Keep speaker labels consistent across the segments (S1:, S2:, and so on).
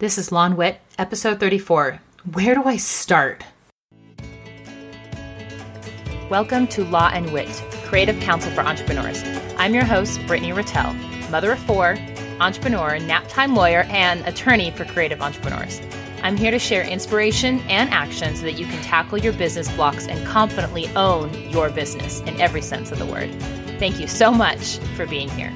S1: This is Lawn Wit, episode 34. Where do I start? Welcome to Law and Wit, Creative Counsel for Entrepreneurs. I'm your host, Brittany Ratelle, mother of four, entrepreneur, nap time lawyer, and attorney for creative entrepreneurs. I'm here to share inspiration and action so that you can tackle your business blocks and confidently own your business in every sense of the word. Thank you so much for being here.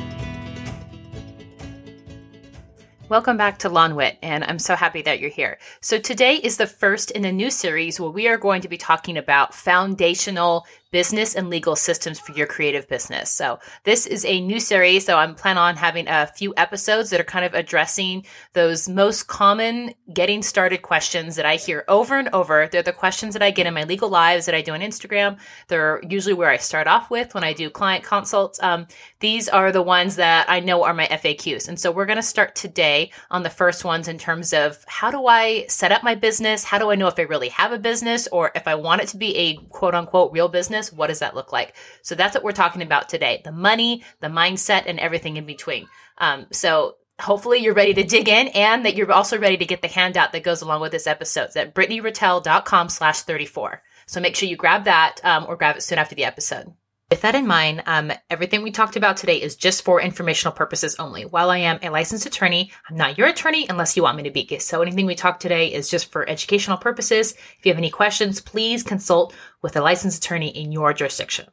S1: Welcome back to Lawn Wit, and I'm so happy that you're here. So, today is the first in a new series where we are going to be talking about foundational business and legal systems for your creative business. So this is a new series. So I'm plan on having a few episodes that are kind of addressing those most common getting started questions that I hear over and over. They're the questions that I get in my legal lives that I do on Instagram. They're usually where I start off with when I do client consults. Um, these are the ones that I know are my FAQs. And so we're going to start today on the first ones in terms of how do I set up my business? How do I know if I really have a business or if I want it to be a quote unquote real business? Business, what does that look like? So that's what we're talking about today the money, the mindset, and everything in between. Um, so hopefully you're ready to dig in and that you're also ready to get the handout that goes along with this episode. It's at brittanyratelle.com slash 34. So make sure you grab that um, or grab it soon after the episode. With that in mind, um, everything we talked about today is just for informational purposes only. While I am a licensed attorney, I'm not your attorney unless you want me to be. So anything we talk today is just for educational purposes. If you have any questions, please consult with a licensed attorney in your jurisdiction.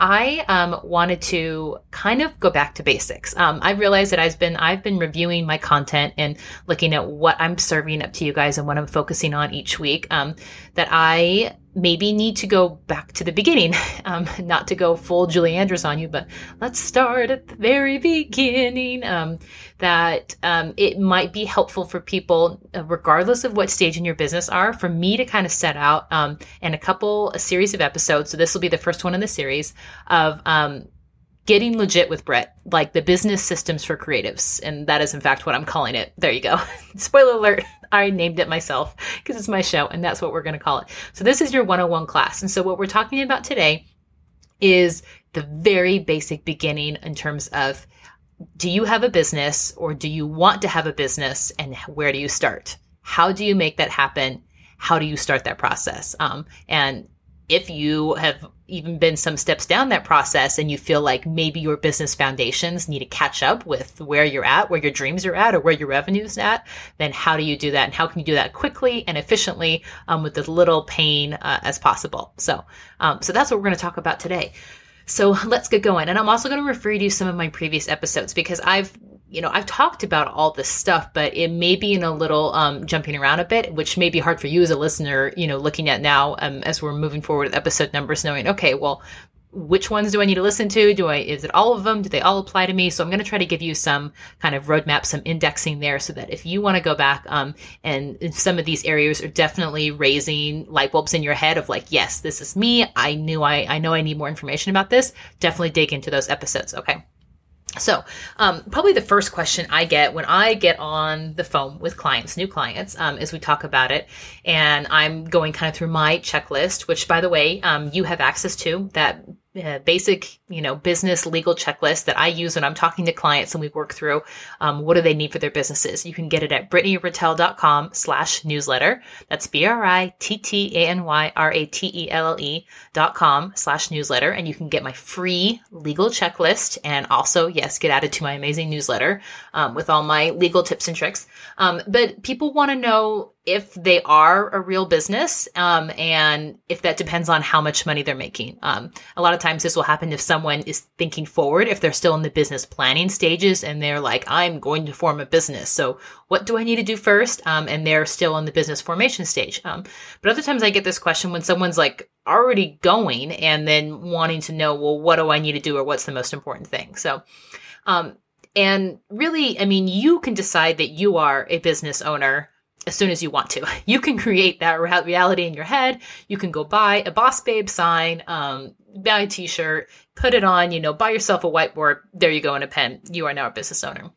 S1: I um, wanted to kind of go back to basics. Um, I realized that I've been I've been reviewing my content and looking at what I'm serving up to you guys and what I'm focusing on each week. Um, that I maybe need to go back to the beginning, um, not to go full Julie Andrews on you, but let's start at the very beginning. Um, that um, it might be helpful for people, uh, regardless of what stage in your business are, for me to kind of set out um, and a couple, a series of episodes. So this will be the first one in the series of um, getting legit with Brett, like the business systems for creatives. And that is, in fact, what I'm calling it. There you go. Spoiler alert. I named it myself because it's my show and that's what we're going to call it. So this is your 101 class. And so what we're talking about today is the very basic beginning in terms of do you have a business or do you want to have a business and where do you start? How do you make that happen? How do you start that process? Um, and if you have even been some steps down that process and you feel like maybe your business foundations need to catch up with where you're at, where your dreams are at, or where your revenue's at, then how do you do that? And how can you do that quickly and efficiently um, with as little pain uh, as possible? So, um, so that's what we're going to talk about today. So let's get going. And I'm also going to refer you to some of my previous episodes because I've you know, I've talked about all this stuff, but it may be in a little um, jumping around a bit, which may be hard for you as a listener, you know, looking at now um, as we're moving forward with episode numbers, knowing, okay, well, which ones do I need to listen to? Do I, is it all of them? Do they all apply to me? So I'm going to try to give you some kind of roadmap, some indexing there so that if you want to go back, um, and some of these areas are definitely raising light bulbs in your head of like, yes, this is me. I knew I, I know I need more information about this. Definitely dig into those episodes. Okay. So, um, probably the first question I get when I get on the phone with clients, new clients, um, is we talk about it, and I'm going kind of through my checklist, which, by the way, um, you have access to that uh, basic, you know, business legal checklist that I use when I'm talking to clients and we work through um, what do they need for their businesses. You can get it at brittanyratelle.com slash newsletter. That's B-R-I-T-T-A-N-Y-R-A-T-E-L-L-E dot com slash newsletter. And you can get my free legal checklist and also, yes, get added to my amazing newsletter um, with all my legal tips and tricks. Um, but people want to know if they are a real business um, and if that depends on how much money they're making. Um, a lot of times this will happen if someone is thinking forward, if they're still in the business planning stages and they're like, I'm going to form a business. So what do I need to do first? Um, and they're still in the business formation stage. Um, but other times I get this question when someone's like already going and then wanting to know, well, what do I need to do or what's the most important thing? So, um, and really, I mean, you can decide that you are a business owner as soon as you want to. You can create that reality in your head. You can go buy a Boss Babe sign, um, buy a t-shirt, put it on, you know, buy yourself a whiteboard. There you go in a pen. You are now a business owner.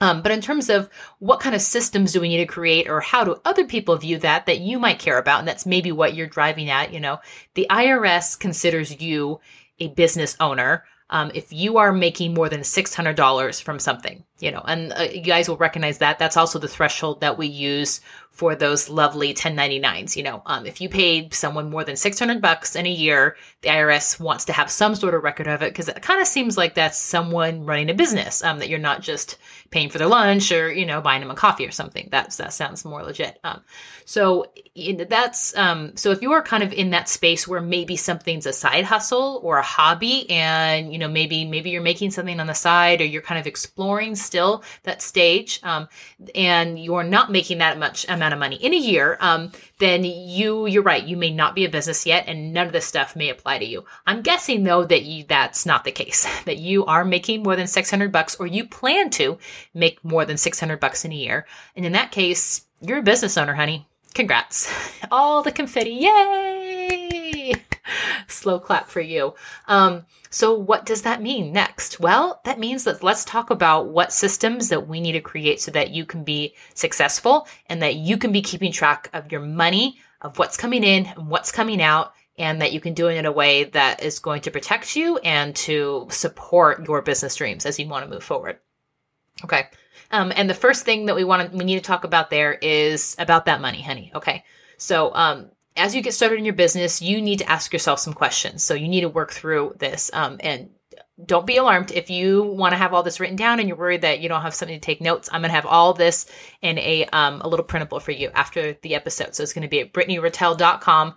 S1: Um, but in terms of what kind of systems do we need to create or how do other people view that that you might care about and that's maybe what you're driving at you know the irs considers you a business owner um, if you are making more than $600 from something you know, and uh, you guys will recognize that. That's also the threshold that we use for those lovely 1099s. You know, um, if you paid someone more than 600 bucks in a year, the IRS wants to have some sort of record of it because it kind of seems like that's someone running a business, um, that you're not just paying for their lunch or, you know, buying them a coffee or something. That's, that sounds more legit. Um, so that's, um, so if you are kind of in that space where maybe something's a side hustle or a hobby and, you know, maybe, maybe you're making something on the side or you're kind of exploring still that stage, um, and you're not making that much amount amount of money in a year, um, then you you're right. You may not be a business yet, and none of this stuff may apply to you. I'm guessing though that you that's not the case. That you are making more than 600 bucks, or you plan to make more than 600 bucks in a year. And in that case, you're a business owner, honey. Congrats! All the confetti, yay! Slow clap for you. Um, so, what does that mean next? Well, that means that let's talk about what systems that we need to create so that you can be successful and that you can be keeping track of your money, of what's coming in and what's coming out, and that you can do it in a way that is going to protect you and to support your business dreams as you want to move forward. Okay. Um, and the first thing that we want to, we need to talk about there is about that money, honey. Okay. So, um, as you get started in your business, you need to ask yourself some questions. So you need to work through this. Um, and don't be alarmed if you want to have all this written down and you're worried that you don't have something to take notes. I'm going to have all this in a um, a little printable for you after the episode. So it's going to be at brittanyratelle.com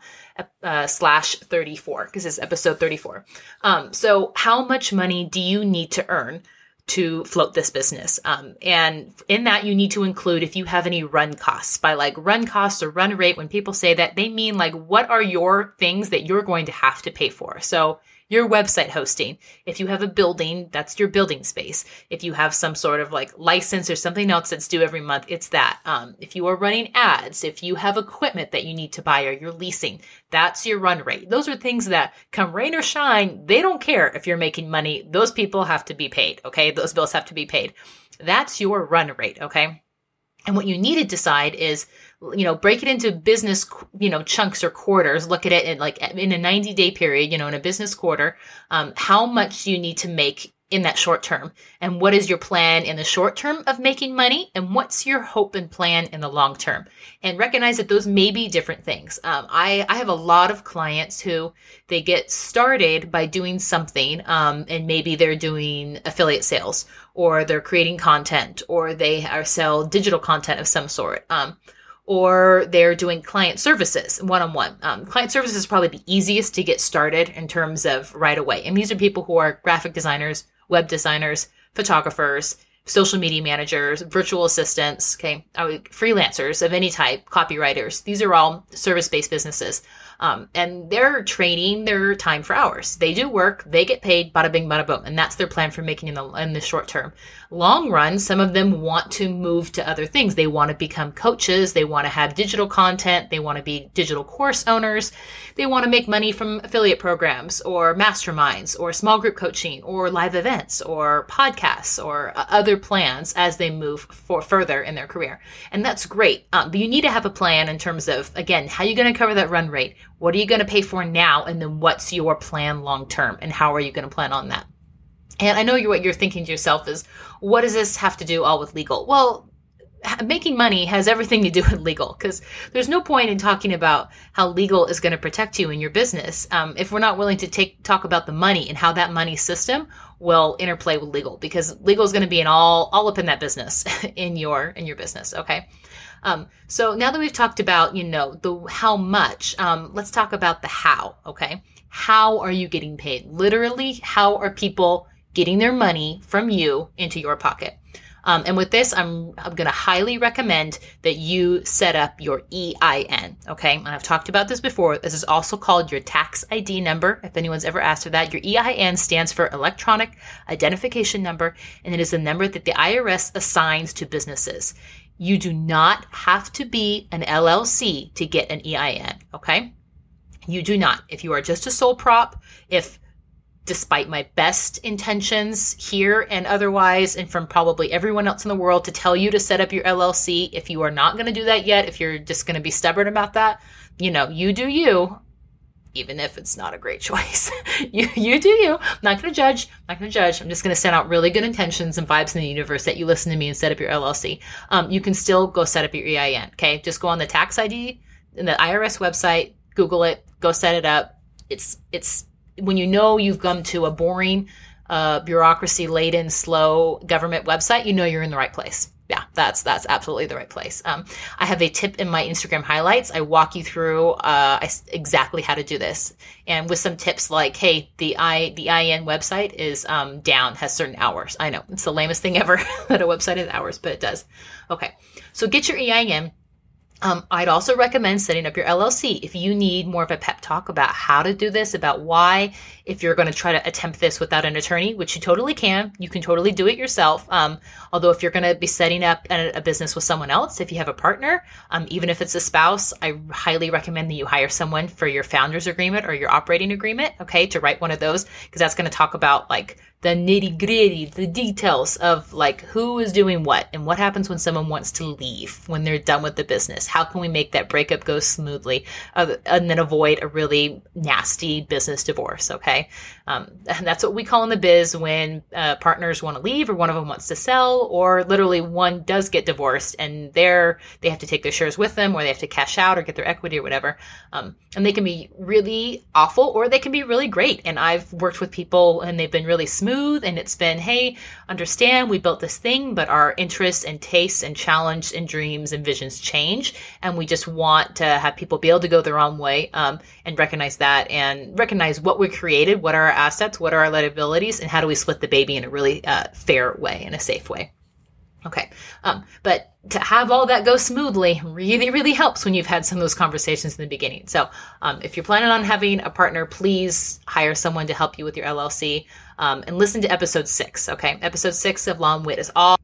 S1: uh, slash 34 because it's episode 34. Um, so how much money do you need to earn to float this business. Um, and in that, you need to include if you have any run costs. By like run costs or run rate, when people say that, they mean like what are your things that you're going to have to pay for. So your website hosting. If you have a building, that's your building space. If you have some sort of like license or something else that's due every month, it's that. Um, if you are running ads, if you have equipment that you need to buy or you're leasing, that's your run rate. Those are things that come rain or shine, they don't care if you're making money. Those people have to be paid. Okay. Those bills have to be paid. That's your run rate. Okay. And what you need to decide is, you know, break it into business, you know, chunks or quarters. Look at it in like in a 90 day period, you know, in a business quarter, um, how much you need to make in that short term and what is your plan in the short term of making money and what's your hope and plan in the long term and recognize that those may be different things um, I, I have a lot of clients who they get started by doing something um, and maybe they're doing affiliate sales or they're creating content or they are sell digital content of some sort um, or they're doing client services one on one. Client services is probably the easiest to get started in terms of right away. And these are people who are graphic designers, web designers, photographers, social media managers, virtual assistants, okay, freelancers of any type, copywriters. These are all service based businesses. Um, and they're trading their time for hours. They do work, they get paid, bada bing, bada boom. And that's their plan for making in the, in the short term. Long run, some of them want to move to other things. They want to become coaches. They want to have digital content. They want to be digital course owners. They want to make money from affiliate programs or masterminds or small group coaching or live events or podcasts or other plans as they move for further in their career. And that's great. Um, but you need to have a plan in terms of, again, how are you going to cover that run rate? What are you going to pay for now? And then what's your plan long term? And how are you going to plan on that? And I know you're, what you're thinking to yourself is, what does this have to do all with legal? Well, making money has everything to do with legal because there's no point in talking about how legal is going to protect you in your business um, if we're not willing to take talk about the money and how that money system will interplay with legal because legal is going to be in all all up in that business in your in your business okay um, so now that we've talked about, you know, the how much, um, let's talk about the how. Okay. How are you getting paid? Literally, how are people getting their money from you into your pocket? Um, and with this, I'm, I'm going to highly recommend that you set up your EIN. Okay. And I've talked about this before. This is also called your tax ID number. If anyone's ever asked for that, your EIN stands for electronic identification number, and it is the number that the IRS assigns to businesses. You do not have to be an LLC to get an EIN, okay? You do not. If you are just a sole prop, if despite my best intentions here and otherwise, and from probably everyone else in the world to tell you to set up your LLC, if you are not going to do that yet, if you're just going to be stubborn about that, you know, you do you. even if it's not a great choice. you, you do you. I'm not going to judge. I'm not going to judge. I'm just going to send out really good intentions and vibes in the universe that you listen to me and set up your LLC. Um, you can still go set up your EIN. Okay. Just go on the tax ID in the IRS website, Google it, go set it up. It's, it's when you know you've come to a boring, uh, bureaucracy laden, slow government website, you know you're in the right place yeah, that's that's absolutely the right place. Um, I have a tip in my Instagram highlights. I walk you through uh, exactly how to do this, and with some tips like, hey, the i the IN website is um, down, has certain hours. I know it's the lamest thing ever that a website has hours, but it does. Okay, so get your EIN um, I'd also recommend setting up your LLC if you need more of a pep talk about how to do this, about why, if you're going to try to attempt this without an attorney, which you totally can, you can totally do it yourself. Um, although if you're going to be setting up a, a, business with someone else, if you have a partner, um, even if it's a spouse, I highly recommend that you hire someone for your founder's agreement or your operating agreement, okay, to write one of those, because that's going to talk about like the nitty gritty, the details of like who is doing what and what happens when someone wants to leave when they're done with the business. How can we make that breakup go smoothly uh, and then avoid a really nasty business divorce? Okay. Um, that's what we call in the biz when uh, partners want to leave or one of them wants to sell or literally one does get divorced and they're, they have to take their shares with them or they have to cash out or get their equity or whatever. Um, and they can be really awful or they can be really great. And I've worked with people and they've been really smooth smooth and it's been, hey, understand we built this thing, but our interests and tastes and challenge and dreams and visions change. And we just want to have people be able to go their own way um, and recognize that and recognize what we created, what are our assets, what are our liabilities, and how do we split the baby in a really uh, fair way, in a safe way. Okay. Um, but to have all that go smoothly really, really helps when you've had some of those conversations in the beginning. So, um, if you're planning on having a partner, please hire someone to help you with your LLC um, and listen to episode six. Okay. Episode six of and Wit is all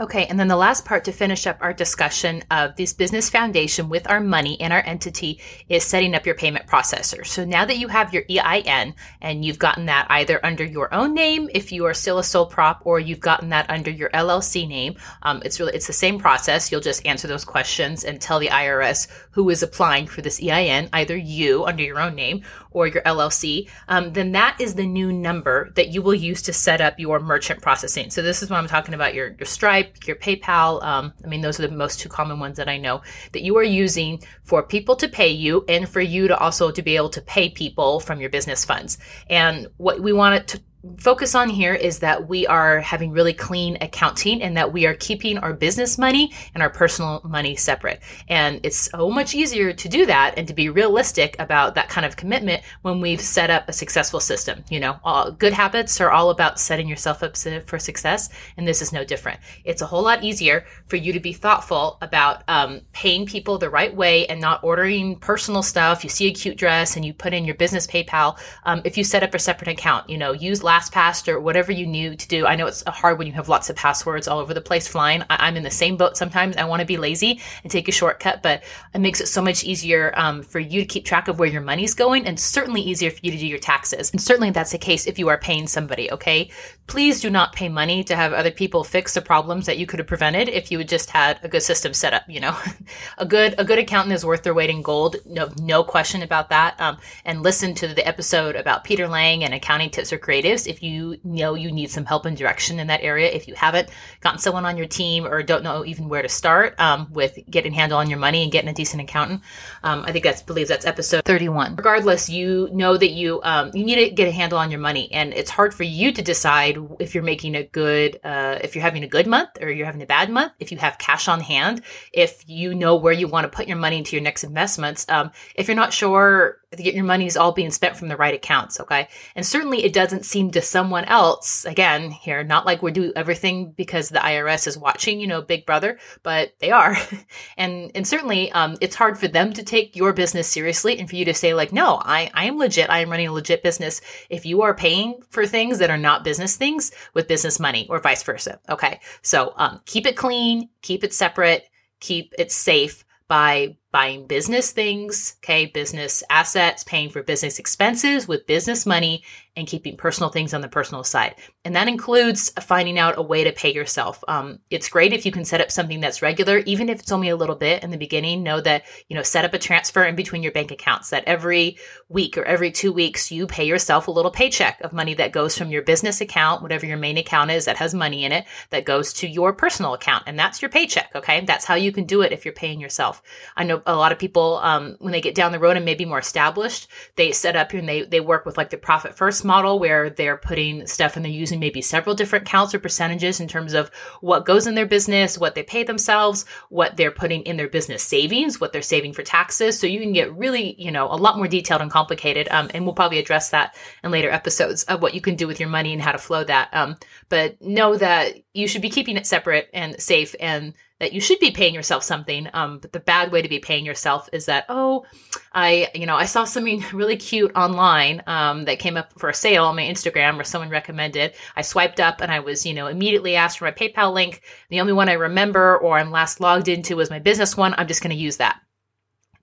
S1: Okay, and then the last part to finish up our discussion of this business foundation with our money and our entity is setting up your payment processor. So now that you have your EIN and you've gotten that either under your own name if you are still a sole prop, or you've gotten that under your LLC name, um, it's really it's the same process. You'll just answer those questions and tell the IRS who is applying for this EIN, either you under your own name or your LLC. Um, then that is the new number that you will use to set up your merchant processing. So this is what I'm talking about your your Stripe your PayPal. Um, I mean, those are the most two common ones that I know that you are using for people to pay you and for you to also to be able to pay people from your business funds. And what we want it to focus on here is that we are having really clean accounting and that we are keeping our business money and our personal money separate. And it's so much easier to do that and to be realistic about that kind of commitment when we've set up a successful system. You know, all good habits are all about setting yourself up for success. And this is no different. It's a whole lot easier for you to be thoughtful about um, paying people the right way and not ordering personal stuff. You see a cute dress and you put in your business PayPal. Um, if you set up a separate account, you know, use LastPass or whatever you need to do. I know it's hard when you have lots of passwords all over the place flying. I- am in the same boat sometimes. I want to be lazy and take a shortcut, but it makes it so much easier um, for you to keep track of where your money's going and certainly easier for you to do your taxes. And certainly that's the case if you are paying somebody, okay? Please do not pay money to have other people fix the problems that you could have prevented if you had just had a good system set up, you know? a good a good accountant is worth their weight in gold. No no question about that. Um, and listen to the episode about Peter Lang and accounting tips for creatives if you know you need some help and direction in that area. If you haven't gotten someone on your team or don't know even where to start um, with getting handle on your money and getting a decent accountant, um, I think that's believe that's episode 31. Regardless, you know that you um, you need to get a handle on your money, and it's hard for you to decide if you're making a good uh, if you're having a good month or you're having a bad month. If you have cash on hand, if you know where you want to put your money into your next investments, um, if you're not sure that your money is all being spent from the right accounts. Okay. And certainly it doesn't seem to someone else, again, here, not like we do everything because the IRS is watching, you know, big brother, but they are. and, and certainly, um, it's hard for them to take your business seriously and for you to say like, no, I, I am legit. I am running a legit business. If you are paying for things that are not business things with business money or vice versa. Okay. So, um, keep it clean, keep it separate, keep it safe by buying business things, okay, business assets, paying for business expenses with business money, and keeping personal things on the personal side. And that includes finding out a way to pay yourself. Um, it's great if you can set up something that's regular, even if it's only a little bit in the beginning. Know that, you know, set up a transfer in between your bank accounts that every week or every two weeks you pay yourself a little paycheck of money that goes from your business account, whatever your main account is that has money in it, that goes to your personal account. And that's your paycheck. Okay. That's how you can do it if you're paying yourself. I know a lot of people, um, when they get down the road and maybe more established, they set up and they, they work with like the profit first model where they're putting stuff and they're using maybe several different counts or percentages in terms of what goes in their business, what they pay themselves, what they're putting in their business savings, what they're saving for taxes. So you can get really, you know, a lot more detailed and complicated. Um, and we'll probably address that in later episodes of what you can do with your money and how to flow that. Um, but know that you should be keeping it separate and safe and that you should be paying yourself something. Um, but the bad way to be paying yourself is that, oh, I, you know, I saw something really cute online um, that came up for a sale on my Instagram or someone recommended. I swiped up and I was, you know, immediately asked for my PayPal link. The only one I remember or I'm last logged into was my business one. I'm just going to use that.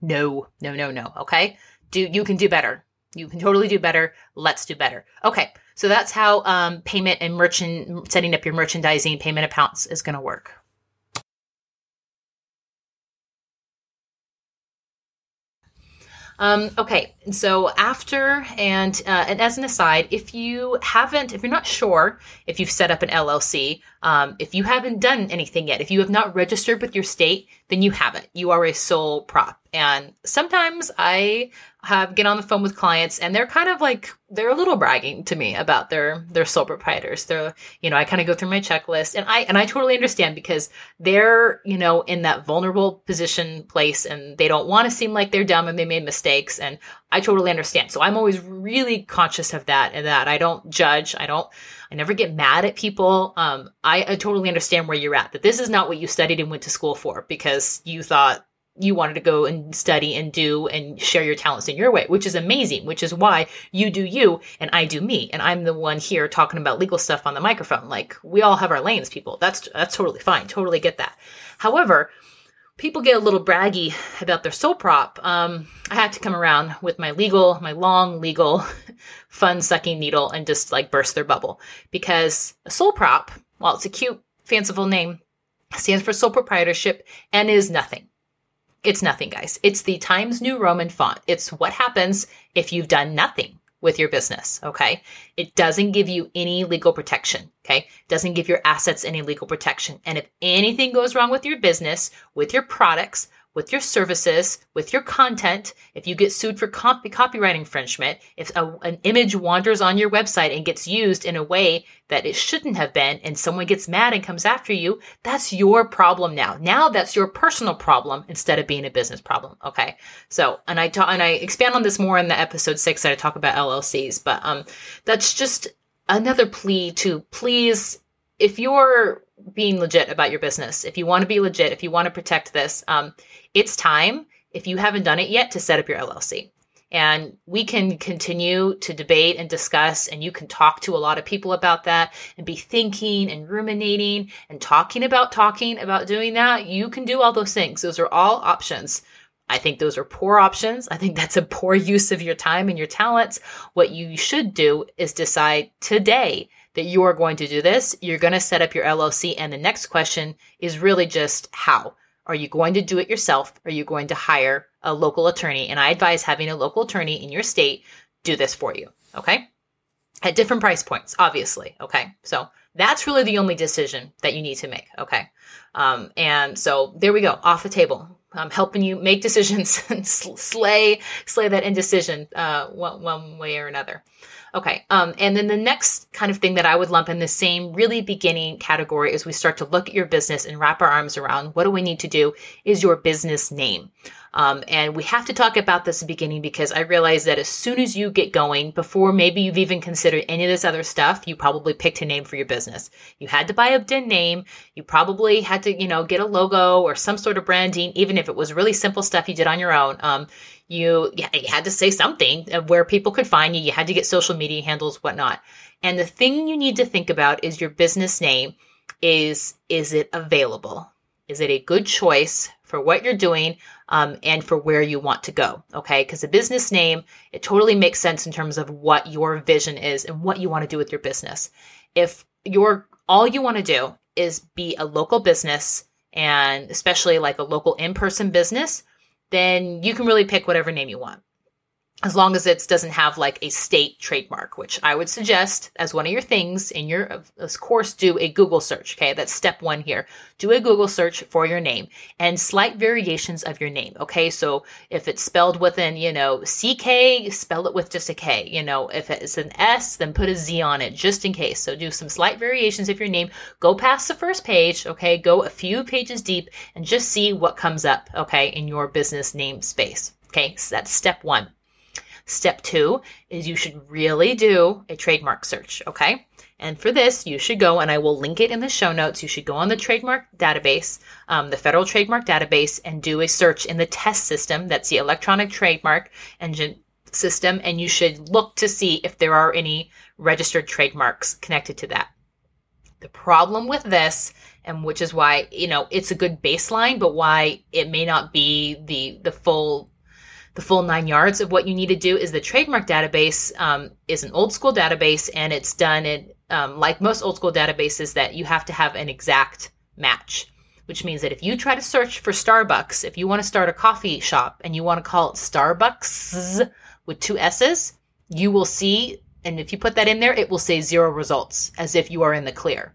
S1: No, no, no, no. Okay. Do you can do better. You can totally do better. Let's do better. Okay. So that's how um, payment and merchant setting up your merchandising payment accounts is going to work. Um, okay, so after and uh, and as an aside, if you haven't, if you're not sure if you've set up an LLC, um, if you haven't done anything yet, if you have not registered with your state, then you haven't. You are a sole prop. And sometimes I have get on the phone with clients and they're kind of like they're a little bragging to me about their their sole proprietors. They're you know, I kind of go through my checklist and I and I totally understand because they're, you know, in that vulnerable position place and they don't want to seem like they're dumb and they made mistakes and I totally understand. So I'm always really conscious of that and that I don't judge. I don't I never get mad at people. Um, I, I totally understand where you're at. That this is not what you studied and went to school for because you thought you wanted to go and study and do and share your talents in your way, which is amazing, which is why you do you and I do me. And I'm the one here talking about legal stuff on the microphone. Like we all have our lanes, people. That's, that's totally fine. Totally get that. However, people get a little braggy about their sole prop. Um, I had to come around with my legal, my long legal fun sucking needle and just like burst their bubble because a sole prop, while it's a cute, fanciful name, stands for sole proprietorship and is nothing. It's nothing, guys. It's the Times New Roman font. It's what happens if you've done nothing with your business. Okay. It doesn't give you any legal protection. Okay. It doesn't give your assets any legal protection. And if anything goes wrong with your business, with your products, with your services, with your content, if you get sued for copy, copyright infringement, if a, an image wanders on your website and gets used in a way that it shouldn't have been, and someone gets mad and comes after you, that's your problem now. Now that's your personal problem instead of being a business problem. Okay. So, and I talk, and I expand on this more in the episode six that I talk about LLCs, but, um, that's just another plea to please, if you're being legit about your business, if you want to be legit, if you want to protect this, um, it's time, if you haven't done it yet, to set up your LLC. And we can continue to debate and discuss, and you can talk to a lot of people about that and be thinking and ruminating and talking about talking about doing that. You can do all those things. Those are all options. I think those are poor options. I think that's a poor use of your time and your talents. What you should do is decide today that you are going to do this. You're going to set up your LLC. And the next question is really just how. Are you going to do it yourself? Are you going to hire a local attorney? And I advise having a local attorney in your state do this for you. Okay. At different price points, obviously. Okay. So that's really the only decision that you need to make. Okay. Um, and so there we go, off the table. I'm helping you make decisions and slay slay that indecision uh, one, one way or another. Okay. Um, and then the next kind of thing that I would lump in the same really beginning category as we start to look at your business and wrap our arms around what do we need to do is your business name. Um, and we have to talk about this beginning because I realize that as soon as you get going, before maybe you've even considered any of this other stuff, you probably picked a name for your business. You had to buy a DIN name. You probably had to, you know, get a logo or some sort of branding, even if it was really simple stuff you did on your own. Um, you, you had to say something where people could find you. You had to get social media handles, whatnot. And the thing you need to think about is your business name is, is it available? Is it a good choice for what you're doing um, and for where you want to go? Okay. Because a business name, it totally makes sense in terms of what your vision is and what you want to do with your business. If you're all you want to do is be a local business and especially like a local in person business, then you can really pick whatever name you want as long as it doesn't have like a state trademark, which I would suggest as one of your things in your course, do a Google search. Okay. That's step one here. Do a Google search for your name and slight variations of your name. Okay. So if it's spelled with an, you know, CK, spell it with just a K. You know, if it's an S, then put a Z on it just in case. So do some slight variations of your name. Go past the first page. Okay. Go a few pages deep and just see what comes up. Okay. In your business name space. Okay. So that's step one. Step two is you should really do a trademark search, okay? And for this, you should go, and I will link it in the show notes. You should go on the trademark database, um, the federal trademark database, and do a search in the TESS system. That's the electronic trademark engine system. And you should look to see if there are any registered trademarks connected to that. The problem with this, and which is why, you know, it's a good baseline, but why it may not be the, the full the full nine yards of what you need to do is the trademark database um, is an old school database and it's done in um, like most old school databases that you have to have an exact match which means that if you try to search for starbucks if you want to start a coffee shop and you want to call it starbucks with two s's you will see and if you put that in there it will say zero results as if you are in the clear.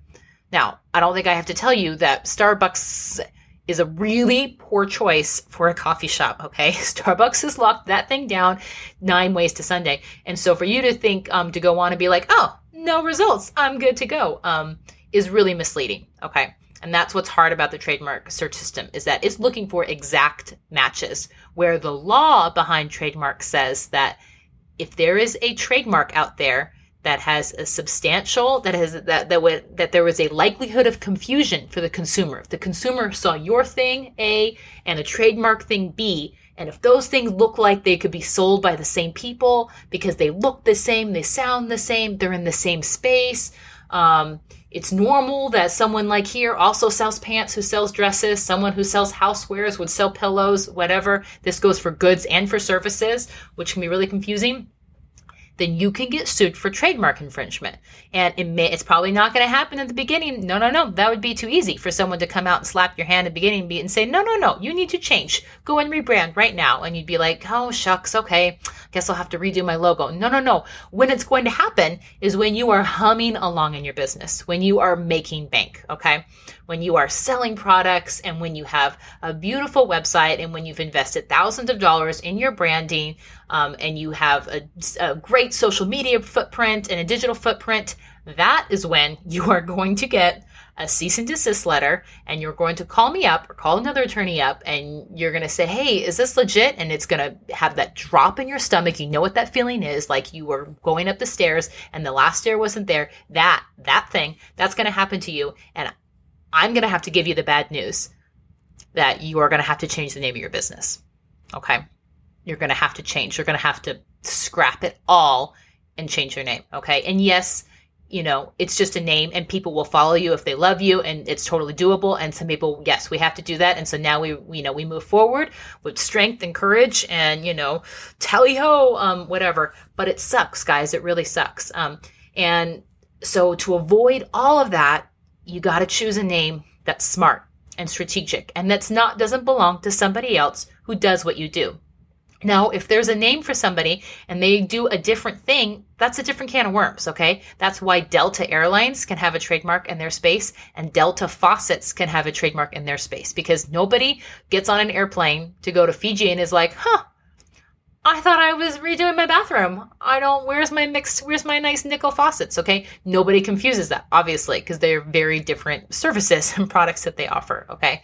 S1: Now i don't think i have to tell you that starbucks is a really poor choice for a coffee shop. Okay. Starbucks has locked that thing down nine ways to Sunday. And so for you to think, um, to go on and be like, oh, no results, I'm good to go, um, is really misleading. Okay. And that's what's hard about the trademark search system is that it's looking for exact matches where the law behind trademark says that if there is a trademark out there that has a substantial that has that that would that there was a likelihood of confusion for the consumer. If the consumer saw your thing A and a trademark thing B, and if those things look like they could be sold by the same people because they look the same, they sound the same, they're in the same space. Um, it's normal that someone like here also sells pants, who sells dresses, someone who sells housewares would sell pillows, whatever. This goes for goods and for services, which can be really confusing then you can get sued for trademark infringement. And it may, it's probably not going to happen in the beginning. No, no, no. That would be too easy for someone to come out and slap your hand at the beginning and say, no, no, no, you need to change. Go and rebrand right now. And you'd be like, oh, shucks. Okay. Guess I'll have to redo my logo. No, no, no. When it's going to happen is when you are humming along in your business, when you are making bank. Okay when you are selling products and when you have a beautiful website and when you've invested thousands of dollars in your branding um, and you have a, a great social media footprint and a digital footprint, that is when you are going to get a cease and desist letter and you're going to call me up or call another attorney up and you're going to say, Hey, is this legit? And it's going to have that drop in your stomach. You know what that feeling is like you were going up the stairs and the last stair wasn't there. That, that thing, that's going to happen to you. And I'm going to have to give you the bad news that you are going to have to change the name of your business. Okay. You're going to have to change. You're going to have to scrap it all and change your name. Okay. And yes, you know, it's just a name and people will follow you if they love you and it's totally doable. And some people, yes, we have to do that. And so now we, you know, we move forward with strength and courage and, you know, tally ho, um, whatever. But it sucks, guys. It really sucks. Um, and so to avoid all of that, you got to choose a name that's smart and strategic and that's not doesn't belong to somebody else who does what you do. Now, if there's a name for somebody and they do a different thing, that's a different can of worms, okay? That's why Delta Airlines can have a trademark in their space and Delta Faucets can have a trademark in their space because nobody gets on an airplane to go to Fiji and is like, huh, I thought I was redoing my bathroom. I don't, where's my mixed, where's my nice nickel faucets? Okay. Nobody confuses that, obviously, because they're very different services and products that they offer. Okay.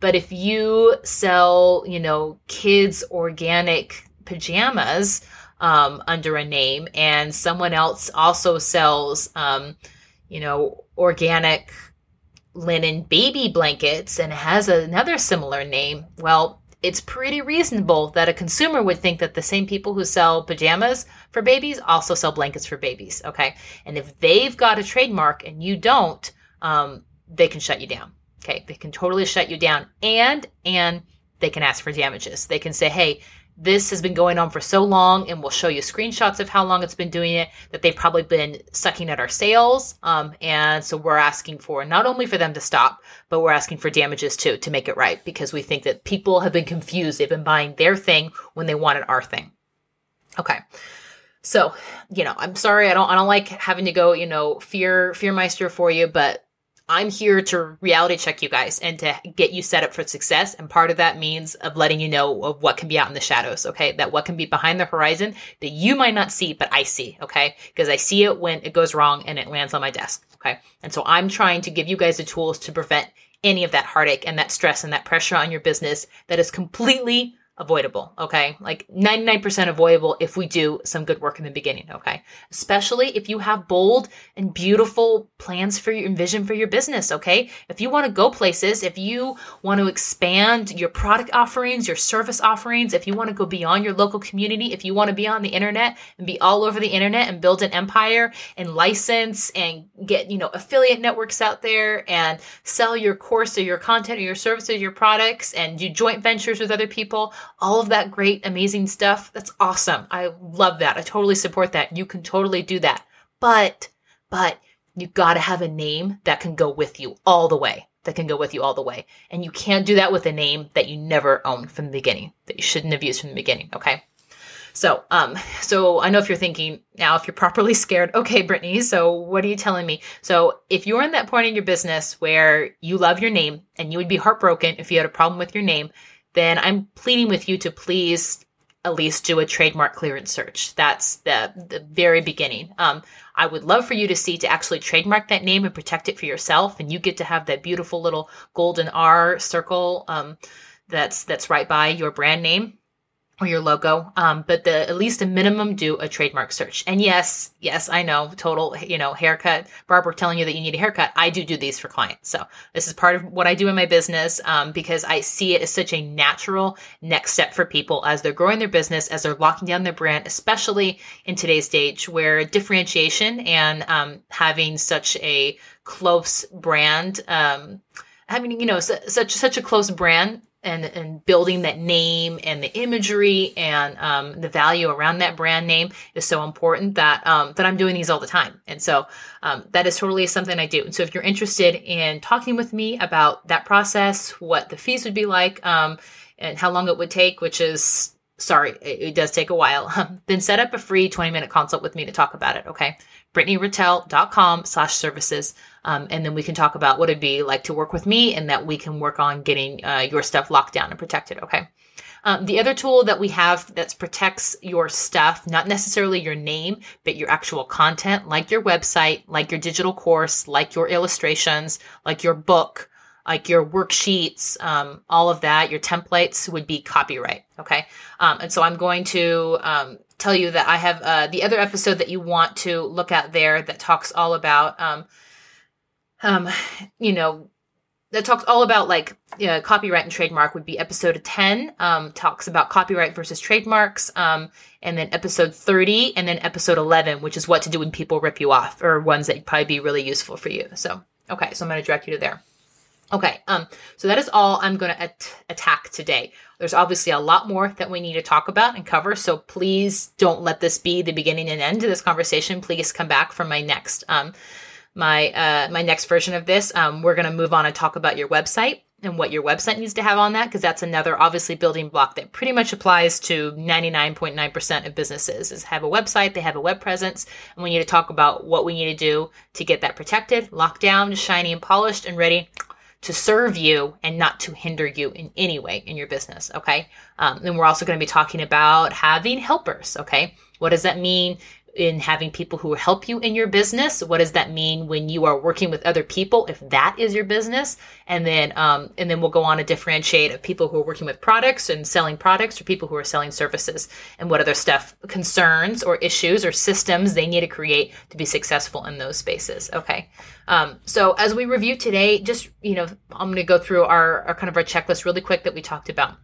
S1: But if you sell, you know, kids organic pajamas, um, under a name and someone else also sells, um, you know, organic linen baby blankets and has another similar name, well, it's pretty reasonable that a consumer would think that the same people who sell pajamas for babies also sell blankets for babies. Okay. And if they've got a trademark and you don't, um, they can shut you down. Okay, they can totally shut you down. And and they can ask for damages. They can say, "Hey, this has been going on for so long and we'll show you screenshots of how long it's been doing it that they've probably been sucking at our sales. Um, and so we're asking for not only for them to stop but we're asking for damages too to make it right because we think that people have been confused. They've been buying their thing when they wanted our thing. Okay. So you know i'm sorry. I don't i don't like having to go you know fear fear meister for you but I'm here to reality check you guys and to get you set up for success. And part of that means of letting you know of what can be out in the shadows. Okay. That what can be behind the horizon that you might not see, but I see. Okay. Because I see it when it goes wrong and it lands on my desk. Okay. And so I'm trying to give you guys the tools to prevent any of that heartache and that stress and that pressure on your business that is completely avoidable. Okay. Like 99% avoidable if we do some good work in the beginning. Okay. Especially if you have bold and beautiful plans for your vision for your business. Okay. If you want to go places, if you want to expand your product offerings, your service offerings, if you want to go beyond your local community, if you want to be on the internet and be all over the internet and build an empire and license and get, you know, affiliate networks out there and sell your course or your content or your services, your products and do joint ventures with other people all of that great, amazing stuff. That's awesome. I love that. I totally support that. You can totally do that. But, but you gotta have a name that can go with you all the way. That can go with you all the way. And you can't do that with a name that you never owned from the beginning, that you shouldn't have used from the beginning. Okay. So, um, so I know if you're thinking now, if you're properly scared, okay, Brittany, so what are you telling me? So if you're in that point in your business where you love your name and you would be heartbroken if you had a problem with your name, then I'm pleading with you to please at least do a trademark clearance search. That's the, the very beginning. Um, I would love for you to see to actually trademark that name and protect it for yourself, and you get to have that beautiful little golden R circle um, that's that's right by your brand name or your logo, um, but the at least a minimum do a trademark search. And yes, yes, I know, total, you know, haircut. Barbara telling you that you need a haircut. I do do these for clients, so this is part of what I do in my business um, because I see it as such a natural next step for people as they're growing their business, as they're locking down their brand, especially in today's stage where differentiation and um, having such a close brand. Um, having you know such such a close brand and and building that name and the imagery and um, the value around that brand name is so important that um, that I'm doing these all the time. And so um, that is totally something I do. And so if you're interested in talking with me about that process, what the fees would be like, um, and how long it would take, which is sorry, it, it does take a while, then set up a free 20 minute consult with me to talk about it. Okay. BrittanyRatelle.com slash services. Um, and then we can talk about what it'd be like to work with me and that we can work on getting uh, your stuff locked down and protected. Okay. Um, the other tool that we have that protects your stuff, not necessarily your name, but your actual content, like your website, like your digital course, like your illustrations, like your book, like your worksheets, um, all of that, your templates would be copyright. Okay. Um, and so I'm going to um, tell you that I have uh, the other episode that you want to look at there that talks all about, um, um, you know, that talks all about like copyright and trademark would be episode 10 um, talks about copyright versus trademarks um, and then episode 30 and then episode 11 which is what to do when people rip you off or ones that probably be really useful for you so okay so i'm going to direct you to there Okay, um, so that is all I'm going to at- attack today. There's obviously a lot more that we need to talk about and cover, so please don't let this be the beginning and end to this conversation. Please come back for my next, um, my uh, my next version of this. Um, we're going to move on and talk about your website and what your website needs to have on that, because that's another obviously building block that pretty much applies to 99.9% of businesses is have a website, they have a web presence, and we need to talk about what we need to do to get that protected, locked down, shiny and polished and ready to serve you and not to hinder you in any way in your business. Okay. Um, then we're also going to be talking about having helpers. Okay. What does that mean in having people who help you in your business. What does that mean when you are working with other people, if that is your business? And then, um, and then we'll go on to differentiate of people who are working with products and selling products or people who are selling services and what other stuff, concerns or issues or systems they need to create to be successful in those spaces. Okay. Um, so as we review today, just, you know, I'm going to go through our, our kind of our checklist really quick that we talked about.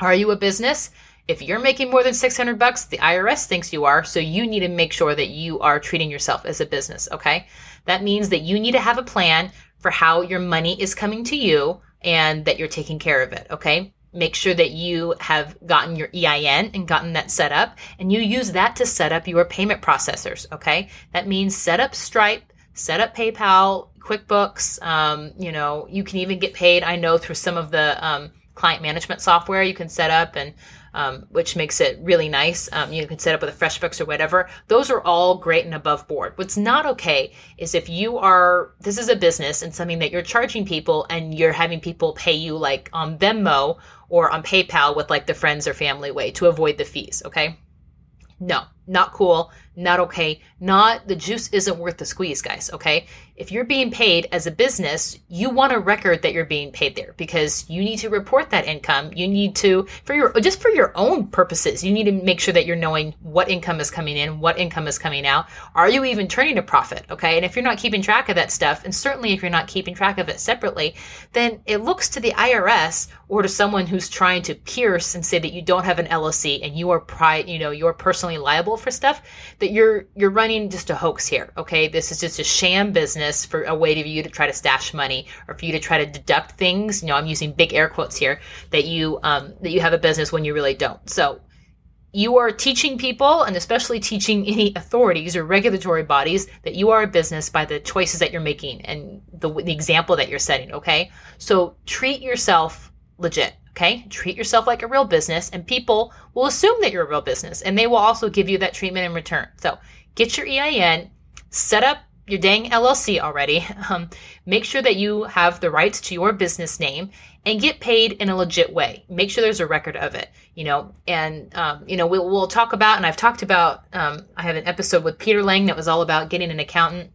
S1: Are you a business? If you're making more than 600 bucks, the IRS thinks you are, so you need to make sure that you are treating yourself as a business, okay? That means that you need to have a plan for how your money is coming to you and that you're taking care of it. Okay. Make sure that you have gotten your EIN and gotten that set up and you use that to set up your payment processors. Okay. That means set up Stripe, set up PayPal, QuickBooks. Um, you know, you can even get paid. I know through some of the, um, client management software you can set up and um, which makes it really nice. Um, you can set up with a FreshBooks or whatever. Those are all great and above board. What's not okay is if you are, this is a business and something that you're charging people and you're having people pay you like on Venmo or on PayPal with like the friends or family way to avoid the fees. Okay. No, not cool, not okay, not the juice isn't worth the squeeze, guys. Okay if you're being paid as a business, you want a record that you're being paid there because you need to report that income. You need to, for your, just for your own purposes, you need to make sure that you're knowing what income is coming in, what income is coming out. Are you even turning a profit? Okay. And if you're not keeping track of that stuff, and certainly if you're not keeping track of it separately, then it looks to the IRS or to someone who's trying to pierce and say that you don't have an LLC and you are pri, you know, you're personally liable for stuff that you're, you're running just a hoax here. Okay. This is just a sham business for a way to you to try to stash money or for you to try to deduct things. You know, I'm using big air quotes here that you um, that you have a business when you really don't. So you are teaching people and especially teaching any authorities or regulatory bodies that you are a business by the choices that you're making and the, the example that you're setting okay so treat yourself legit okay treat yourself like a real business and people will assume that you're a real business and they will also give you that treatment in return so get your ein set up your dang LLC already, um, make sure that you have the rights to your business name and get paid in a legit way. Make sure there's a record of it, you know, and, um, you know, we'll, we'll, talk about, and I've talked about, um, I have an episode with Peter Lang that was all about getting an accountant.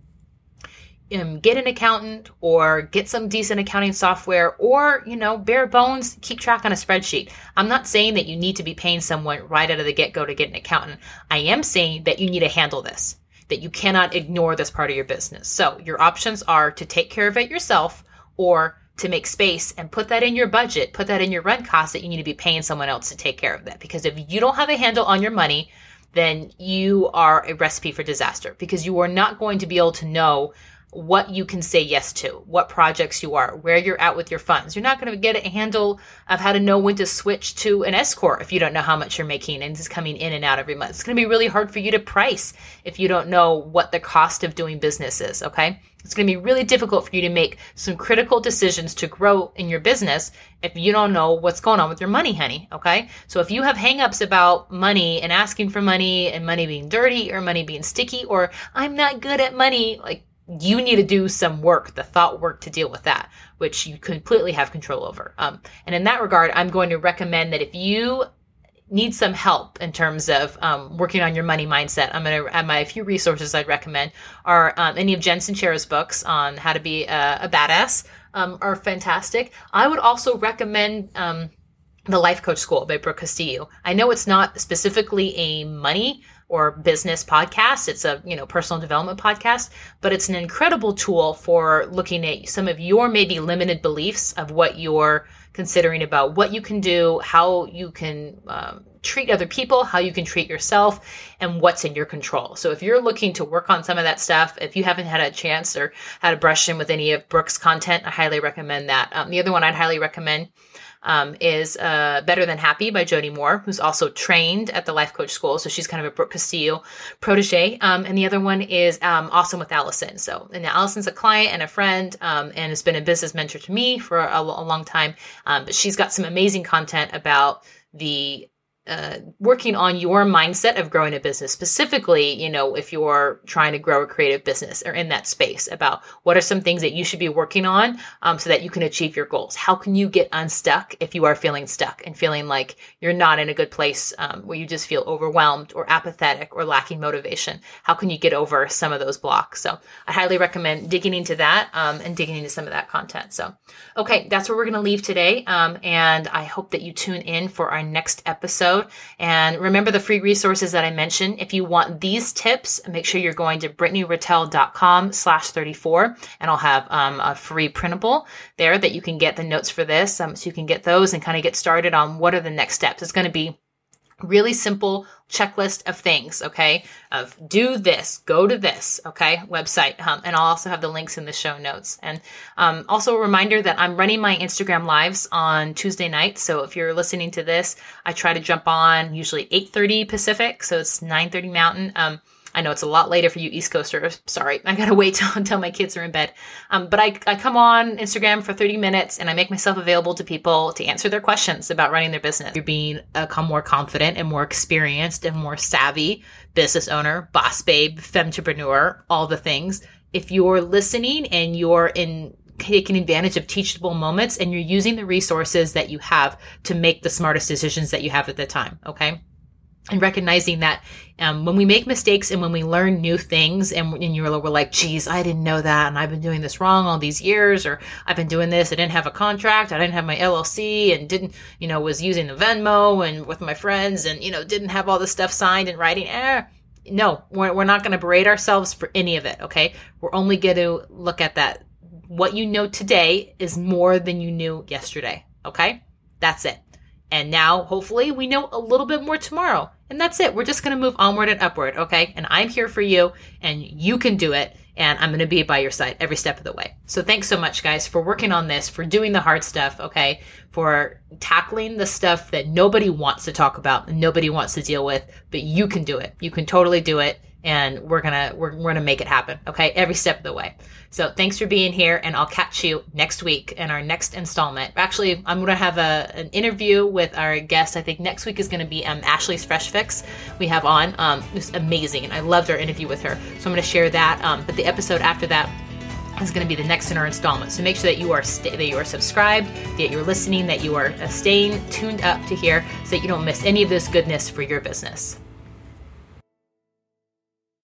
S1: Um, get an accountant or get some decent accounting software or you know bare bones keep track on a spreadsheet i'm not saying that you need to be paying someone right out of the get-go to get an accountant i am saying that you need to handle this that you cannot ignore this part of your business. So your options are to take care of it yourself or to make space and put that in your budget, put that in your rent costs that you need to be paying someone else to take care of that. Because if you don't have a handle on your money, then you are a recipe for disaster because you are not going to be able to know what you can say yes to, what projects you are, where you're at with your funds. You're not going to get a handle of how to know when to switch to an S corp if you don't know how much you're making and is coming in and out every month. It's going to be really hard for you to price if you don't know what the cost of doing business is. Okay. It's going to be really difficult for you to make some critical decisions to grow in your business if you don't know what's going on with your money, honey. Okay. So if you have hangups about money and asking for money and money being dirty or money being sticky or I'm not good at money, like you need to do some work, the thought work to deal with that, which you completely have control over. Um, and in that regard, I'm going to recommend that if you need some help in terms of um, working on your money mindset, I'm going to add my few resources I'd recommend are um, any of Jen Sincero's books on how to be a, a badass um, are fantastic. I would also recommend um, the Life Coach School by Brooke Castillo. I know it's not specifically a money or business podcast. It's a, you know, personal development podcast, but it's an incredible tool for looking at some of your maybe limited beliefs of what you're considering about what you can do, how you can um, treat other people, how you can treat yourself, and what's in your control. So if you're looking to work on some of that stuff, if you haven't had a chance or had a brush in with any of Brooke's content, I highly recommend that. Um, the other one I'd highly recommend um, is uh, Better Than Happy by Jody Moore, who's also trained at the Life Coach School. So she's kind of a Brooke Castillo protege. Um, and the other one is um, Awesome with Allison. So, and Allison's a client and a friend um, and has been a business mentor to me for a, a long time. Um, but she's got some amazing content about the uh, working on your mindset of growing a business specifically you know if you're trying to grow a creative business or in that space about what are some things that you should be working on um, so that you can achieve your goals. How can you get unstuck if you are feeling stuck and feeling like you're not in a good place um, where you just feel overwhelmed or apathetic or lacking motivation? How can you get over some of those blocks? So i highly recommend digging into that um, and digging into some of that content. So okay that's where we're going to leave today um, and i hope that you tune in for our next episode And remember the free resources that I mentioned. If you want these tips, make sure you're going to brittanyratelle.com slash 34 and I'll have um, a free printable there that you can get the notes for this. Um, so you can get those and kind of get started on what are the next steps. It's going to be really simple checklist of things okay? Of do this go to this okay website. Um, and i'll also have the links in the show notes. And um, also a reminder that i'm running my instagram lives on tuesday night. So if you're listening to this i try to jump on usually 8.30 pacific. So it's 9.30 mountain. Um, I know it's a lot later for you East Coasters. Sorry, I gotta wait till, until my kids are in bed. Um, but I, I come on Instagram for 30 minutes and I make myself available to people to answer their questions about running their business. You're being become more confident and more experienced and more savvy business owner, boss babe, femtrepreneur, all the things. If you're listening and you're in taking advantage of teachable moments and you're using the resources that you have to make the smartest decisions that you have at the time. Okay and recognizing that um, when we make mistakes and when we learn new things and, and you're we're like geez i didn't know that and i've been doing this wrong all these years or i've been doing this i didn't have a contract i didn't have my llc and didn't you know was using the venmo and with my friends and you know didn't have all the stuff signed and writing eh, no we're, we're not going to berate ourselves for any of it okay? We're only going to look at that what you know today is more than you knew yesterday okay? That's it. And now hopefully we know a little bit more tomorrow and that's it. We're just going to move onward and upward, okay? And I'm here for you, and you can do it. And I'm going to be by your side every step of the way. So thanks so much, guys, for working on this, for doing the hard stuff, okay? For tackling the stuff that nobody wants to talk about nobody wants to deal with, but you can do it. You can totally do it and we're gonna we're, we're gonna make it happen okay? Every step of the way. So thanks for being here and i'll catch you next week in our next installment. Actually i'm gonna have a, an interview with our guest. I think next week is gonna be um, ashley's fresh fix we have on. Um, it was amazing i loved our interview with her. So i'm gonna share that um, but the episode after that is going to be the next in our installment. So make sure that you are sta- that you are subscribed, that you're listening, that you are uh, staying tuned up to here, so that you don't miss any of this goodness for your business.